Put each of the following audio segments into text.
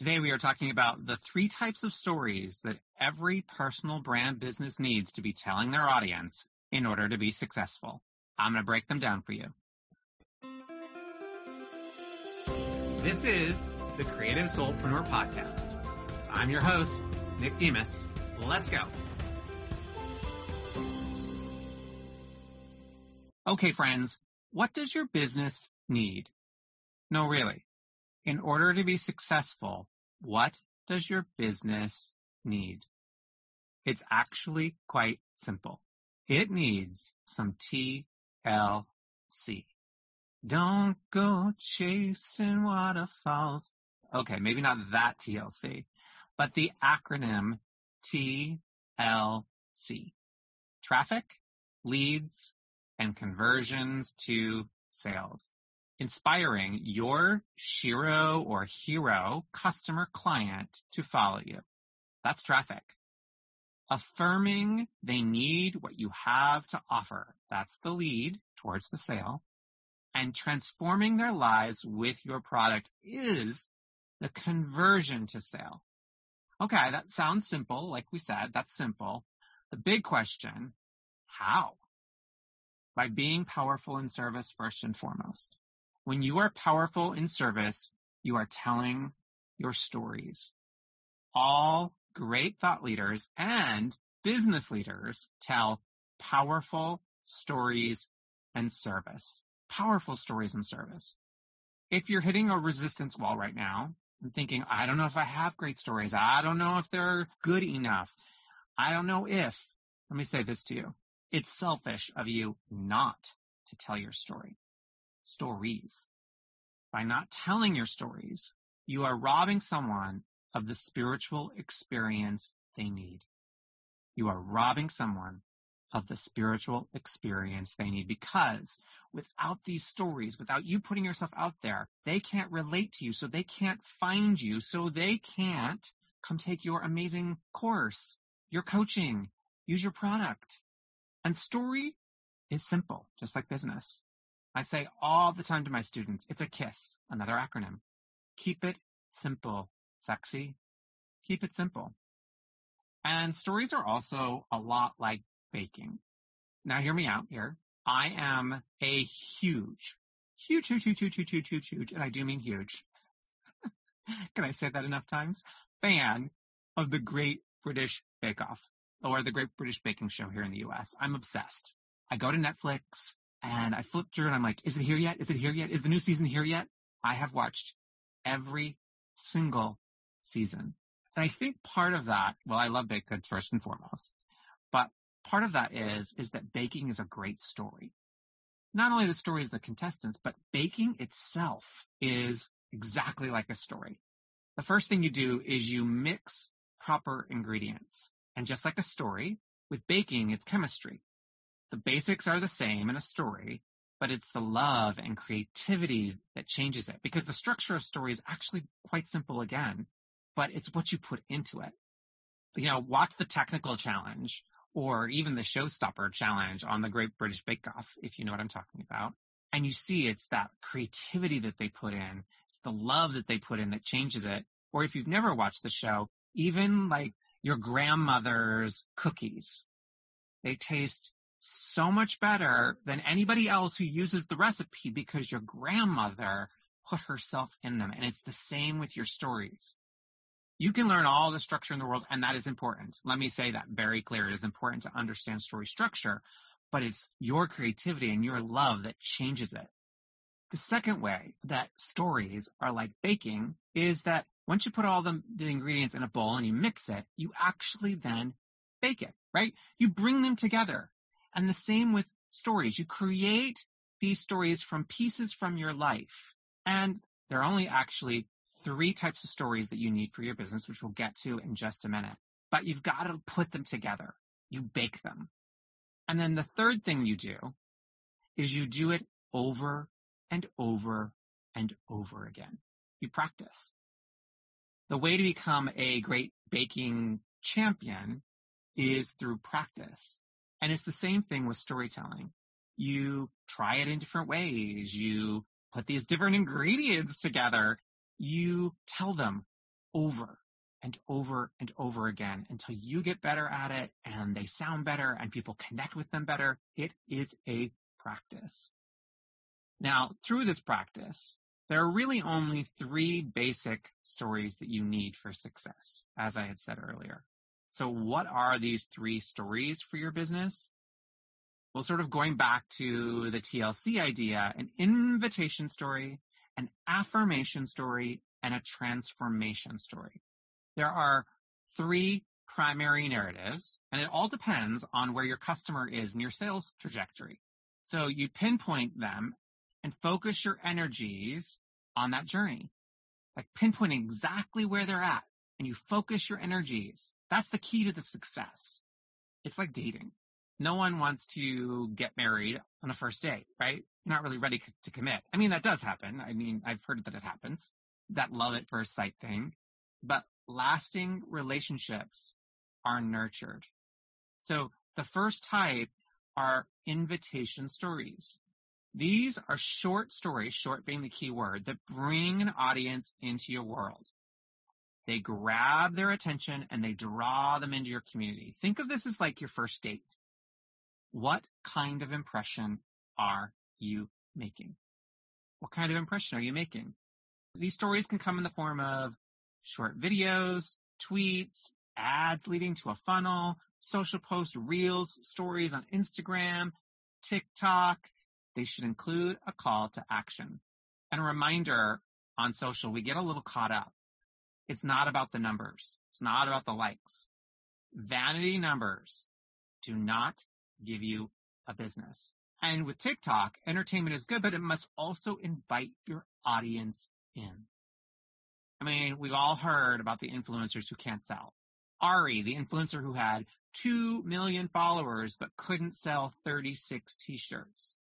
Today we are talking about the three types of stories that every personal brand business needs to be telling their audience in order to be successful. I'm going to break them down for you. This is the Creative Soulpreneur Podcast. I'm your host, Nick Demos. Let's go. Okay, friends, what does your business need? No, really in order to be successful, what does your business need? It's actually quite simple. It needs some TLC. Don't go chasing waterfalls. Okay, maybe not that TLC, but the acronym TLC. Traffic, leads, and conversions to sales inspiring your shiro or hero customer client to follow you. That's traffic. Affirming they need what you have to offer. That's the lead towards the sale. And transforming their lives with your product is the conversion to sale. Okay, that sounds simple. Like we said, that's simple. The big question, how? By being powerful in service first and foremost. When you are powerful in service, you are telling your stories. All great thought leaders and business leaders tell powerful stories and service. Powerful stories and service. If you're hitting a resistance wall right now and thinking, I don't know if I have great stories. I don't know if they're good enough. I don't know if, let me say this to you. It's selfish of you not to tell your story stories. By not telling your stories, you are robbing someone of the spiritual experience they need. You are robbing someone of the spiritual experience they need because without these stories, without you putting yourself out there, they can't relate to you. So they can't find you. So they can't come take your amazing course, your coaching, use your product. And story is simple, just like business. I say all the time to my students, it's a KISS, another acronym. Keep it simple, sexy. Keep it simple. And stories are also a lot like baking. Now hear me out here. I am a huge, huge, huge, huge, huge, huge, huge, huge, and I do mean huge. Can I say that enough times? Fan of the Great British Bake Off or the Great British Baking Show here in the US. I'm obsessed. I go to Netflix. And I flipped through and I'm like, is it here yet? Is it here yet? Is the new season here yet? I have watched every single season. And I think part of that, well, I love baked goods first and foremost, but part of that is, is that baking is a great story. Not only the stories of the contestants, but baking itself is exactly like a story. The first thing you do is you mix proper ingredients. And just like a story, with baking, it's chemistry. The basics are the same in a story, but it's the love and creativity that changes it because the structure of story is actually quite simple again, but it's what you put into it. You know, watch the technical challenge or even the showstopper challenge on the Great British Bake Off, if you know what I'm talking about. And you see it's that creativity that they put in. It's the love that they put in that changes it. Or if you've never watched the show, even like your grandmother's cookies, they taste so much better than anybody else who uses the recipe because your grandmother put herself in them. And it's the same with your stories. You can learn all the structure in the world, and that is important. Let me say that very clear. It is important to understand story structure, but it's your creativity and your love that changes it. The second way that stories are like baking is that once you put all the, the ingredients in a bowl and you mix it, you actually then bake it, right? You bring them together. And the same with stories. You create these stories from pieces from your life. And there are only actually three types of stories that you need for your business, which we'll get to in just a minute. But you've got to put them together. You bake them. And then the third thing you do is you do it over and over and over again. You practice. The way to become a great baking champion is through practice. And it's the same thing with storytelling. You try it in different ways. You put these different ingredients together. You tell them over and over and over again until you get better at it and they sound better and people connect with them better. It is a practice. Now, through this practice, there are really only three basic stories that you need for success, as I had said earlier. So what are these three stories for your business? Well, sort of going back to the TLC idea, an invitation story, an affirmation story, and a transformation story. There are three primary narratives, and it all depends on where your customer is in your sales trajectory. So you pinpoint them and focus your energies on that journey. Like pinpointing exactly where they're at and you focus your energies. That's the key to the success. It's like dating. No one wants to get married on a first date, right? Not really ready to commit. I mean, that does happen. I mean, I've heard that it happens. That love at first sight thing. But lasting relationships are nurtured. So the first type are invitation stories. These are short stories, short being the key word, that bring an audience into your world. They grab their attention and they draw them into your community. Think of this as like your first date. What kind of impression are you making? What kind of impression are you making? These stories can come in the form of short videos, tweets, ads leading to a funnel, social posts, reels, stories on Instagram, TikTok. They should include a call to action. And a reminder on social, we get a little caught up. It's not about the numbers. It's not about the likes. Vanity numbers do not give you a business. And with TikTok, entertainment is good, but it must also invite your audience in. I mean, we've all heard about the influencers who can't sell. Arii, the influencer who had 2 million followers but couldn't sell 36 t-shirts.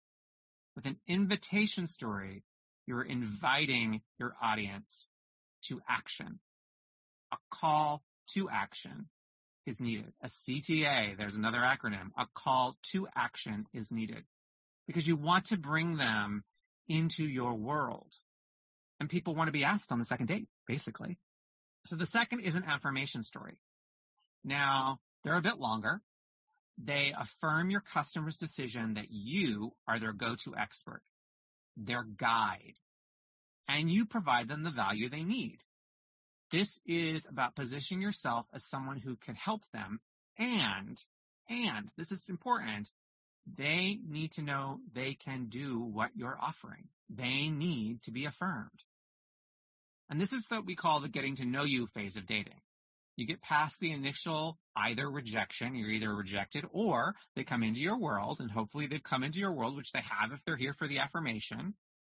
With an invitation story, you're inviting your audience to action. A call to action is needed. A CTA, there's another acronym. A call to action is needed because you want to bring them into your world. And people want to be asked on the second date, basically. So the second is an affirmation story. Now, they're a bit longer. They affirm your customer's decision that you are their go-to expert, their guide, and you provide them the value they need. This is about positioning yourself as someone who can help them and, and this is important, they need to know they can do what you're offering. They need to be affirmed. And this is what we call the getting to know you phase of dating. You get past the initial either rejection, you're either rejected or they come into your world and hopefully they've come into your world, which they have if they're here for the affirmation.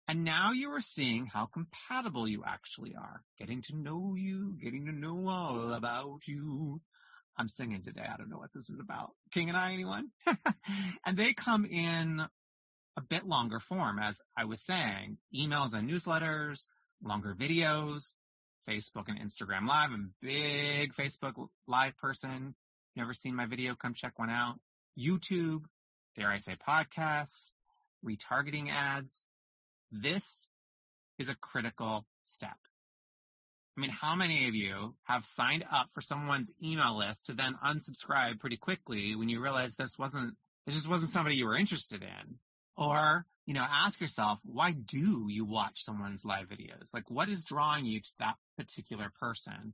And now you are seeing how compatible you actually are. Getting to know you, getting to know all about you. I'm singing today. I don't know what this is about. King and I, anyone? and they come in a bit longer form, as I was saying, emails and newsletters, longer videos, Facebook and Instagram Live. I'm a big Facebook Live person. Never seen my video? Come check one out. YouTube, dare I say podcasts, retargeting ads. This is a critical step. I mean, how many of you have signed up for someone's email list to then unsubscribe pretty quickly when you realize this wasn't, this just wasn't somebody you were interested in? Or you know, ask yourself, why do you watch someone's live videos? Like, what is drawing you to that particular person?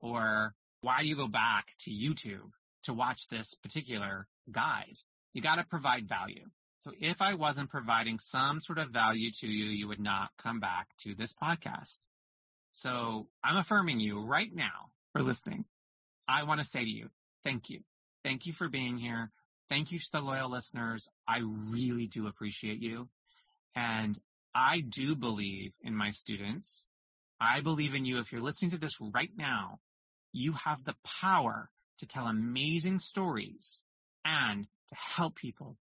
Or why do you go back to YouTube to watch this particular guide? You got to provide value. So if I wasn't providing some sort of value to you, you would not come back to this podcast. So I'm affirming you right now for listening. I want to say to you, thank you. Thank you for being here. Thank you to the loyal listeners. I really do appreciate you. And I do believe in my students. I believe in you. If you're listening to this right now, you have the power to tell amazing stories and to help people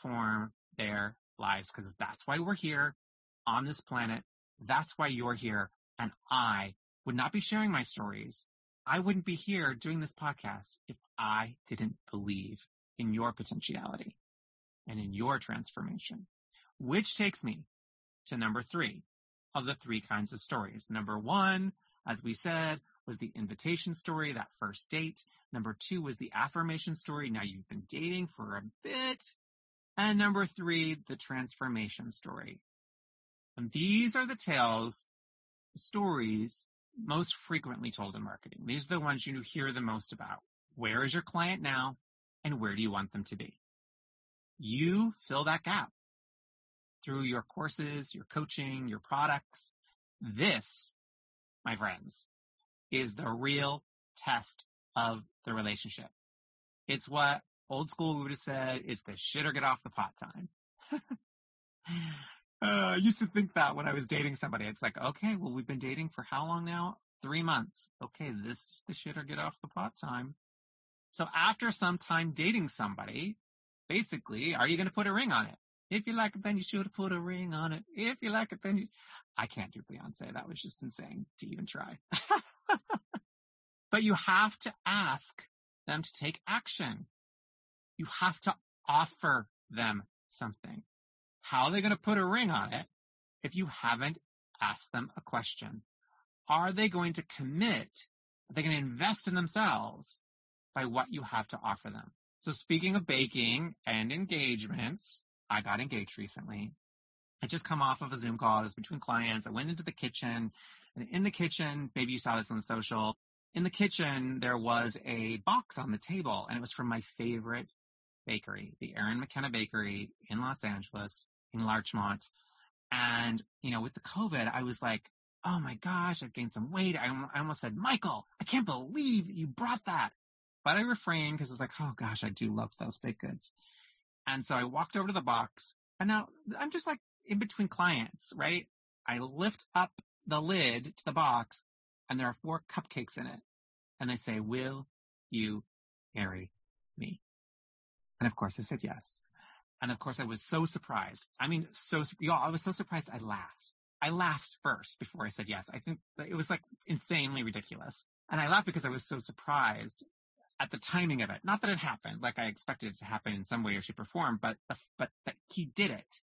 transform their lives because that's why we're here on this planet. That's why you're here. And I would not be sharing my stories. I wouldn't be here doing this podcast if I didn't believe in your potentiality and in your transformation, which takes me to number three of the three kinds of stories. Number one, as we said, was the invitation story, that first date. Number two was the affirmation story. Now you've been dating for a bit. And number three, the transformation story. And these are the tales, stories most frequently told in marketing. These are the ones you hear the most about. Where is your client now? And where do you want them to be? You fill that gap through your courses, your coaching, your products. This, my friends, is the real test of the relationship. It's what old school we would have said is the shit or get off the pot time. uh, I used to think that when I was dating somebody. It's like, okay, well, we've been dating for how long now? Three months. Okay, this is the shit or get off the pot time. So after some time dating somebody, basically, are you going to put a ring on it? If you like it, then you should put a ring on it. If you like it, then you. I can't do Beyonce. That was just insane to even try. but you have to ask them to take action. You have to offer them something. How are they going to put a ring on it if you haven't asked them a question? Are they going to commit? Are they going to invest in themselves by what you have to offer them? So speaking of baking and engagements, I got engaged recently. I just come off of a Zoom call. It was between clients. I went into the kitchen and in the kitchen, maybe you saw this on social. In the kitchen, there was a box on the table and it was from my favorite bakery, the Erin McKenna Bakery in Los Angeles, in Larchmont. And, you know, with the COVID, I was like, oh my gosh, I've gained some weight. I, I almost said, Michael, I can't believe you brought that. But I refrained because I was like, oh gosh, I do love those baked goods. And so I walked over to the box and now I'm just like in between clients, right? I lift up the lid to the box and there are four cupcakes in it. And they say, will you marry? And of course I said yes. And of course I was so surprised. I mean, so, y'all, I was so surprised I laughed. I laughed first before I said yes. I think it was like insanely ridiculous. And I laughed because I was so surprised at the timing of it. Not that it happened like I expected it to happen in some way or shape or form, but, but that he did it.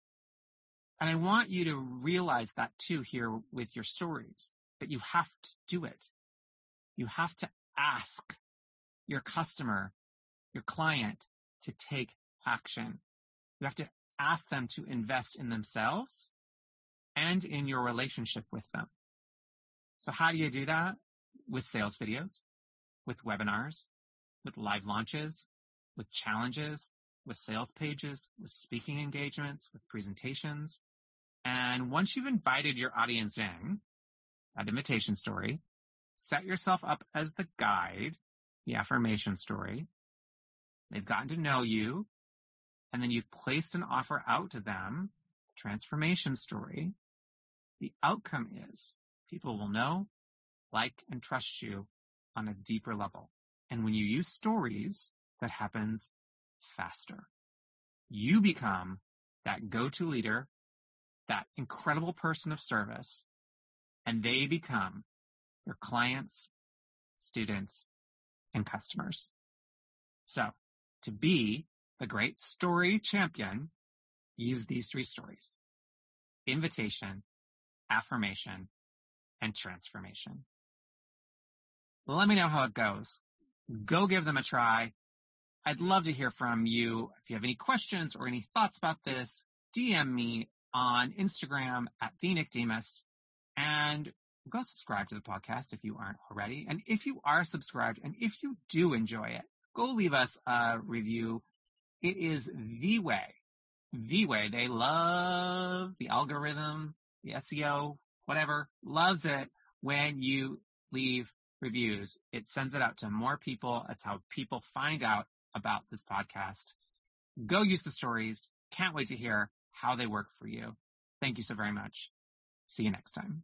And I want you to realize that too here with your stories, that you have to do it. You have to ask your customer, your client to take action. You have to ask them to invest in themselves and in your relationship with them. So how do you do that? With sales videos, with webinars, with live launches, with challenges, with sales pages, with speaking engagements, with presentations. And once you've invited your audience in, that invitation story, set yourself up as the guide, the affirmation story. They've gotten to know you, and then you've placed an offer out to them, transformation story. The outcome is people will know, like, and trust you on a deeper level. And when you use stories, that happens faster. You become that go-to leader, that incredible person of service, and they become your clients, students, and customers. So to be a great story champion, use these three stories. Invitation, affirmation, and transformation. Let me know how it goes go give them a try. I'd love to hear from you. If you have any questions or any thoughts about this, DM me on Instagram at the Nick Demos and go subscribe to the podcast if you aren't already. And if you are subscribed and if you do enjoy it, go leave us a review. It is the way, the way they love the algorithm, the SEO, whatever, loves it when you leave reviews. It sends it out to more people. That's how people find out about this podcast. Go use the stories. Can't wait to hear how they work for you. Thank you so very much. See you next time.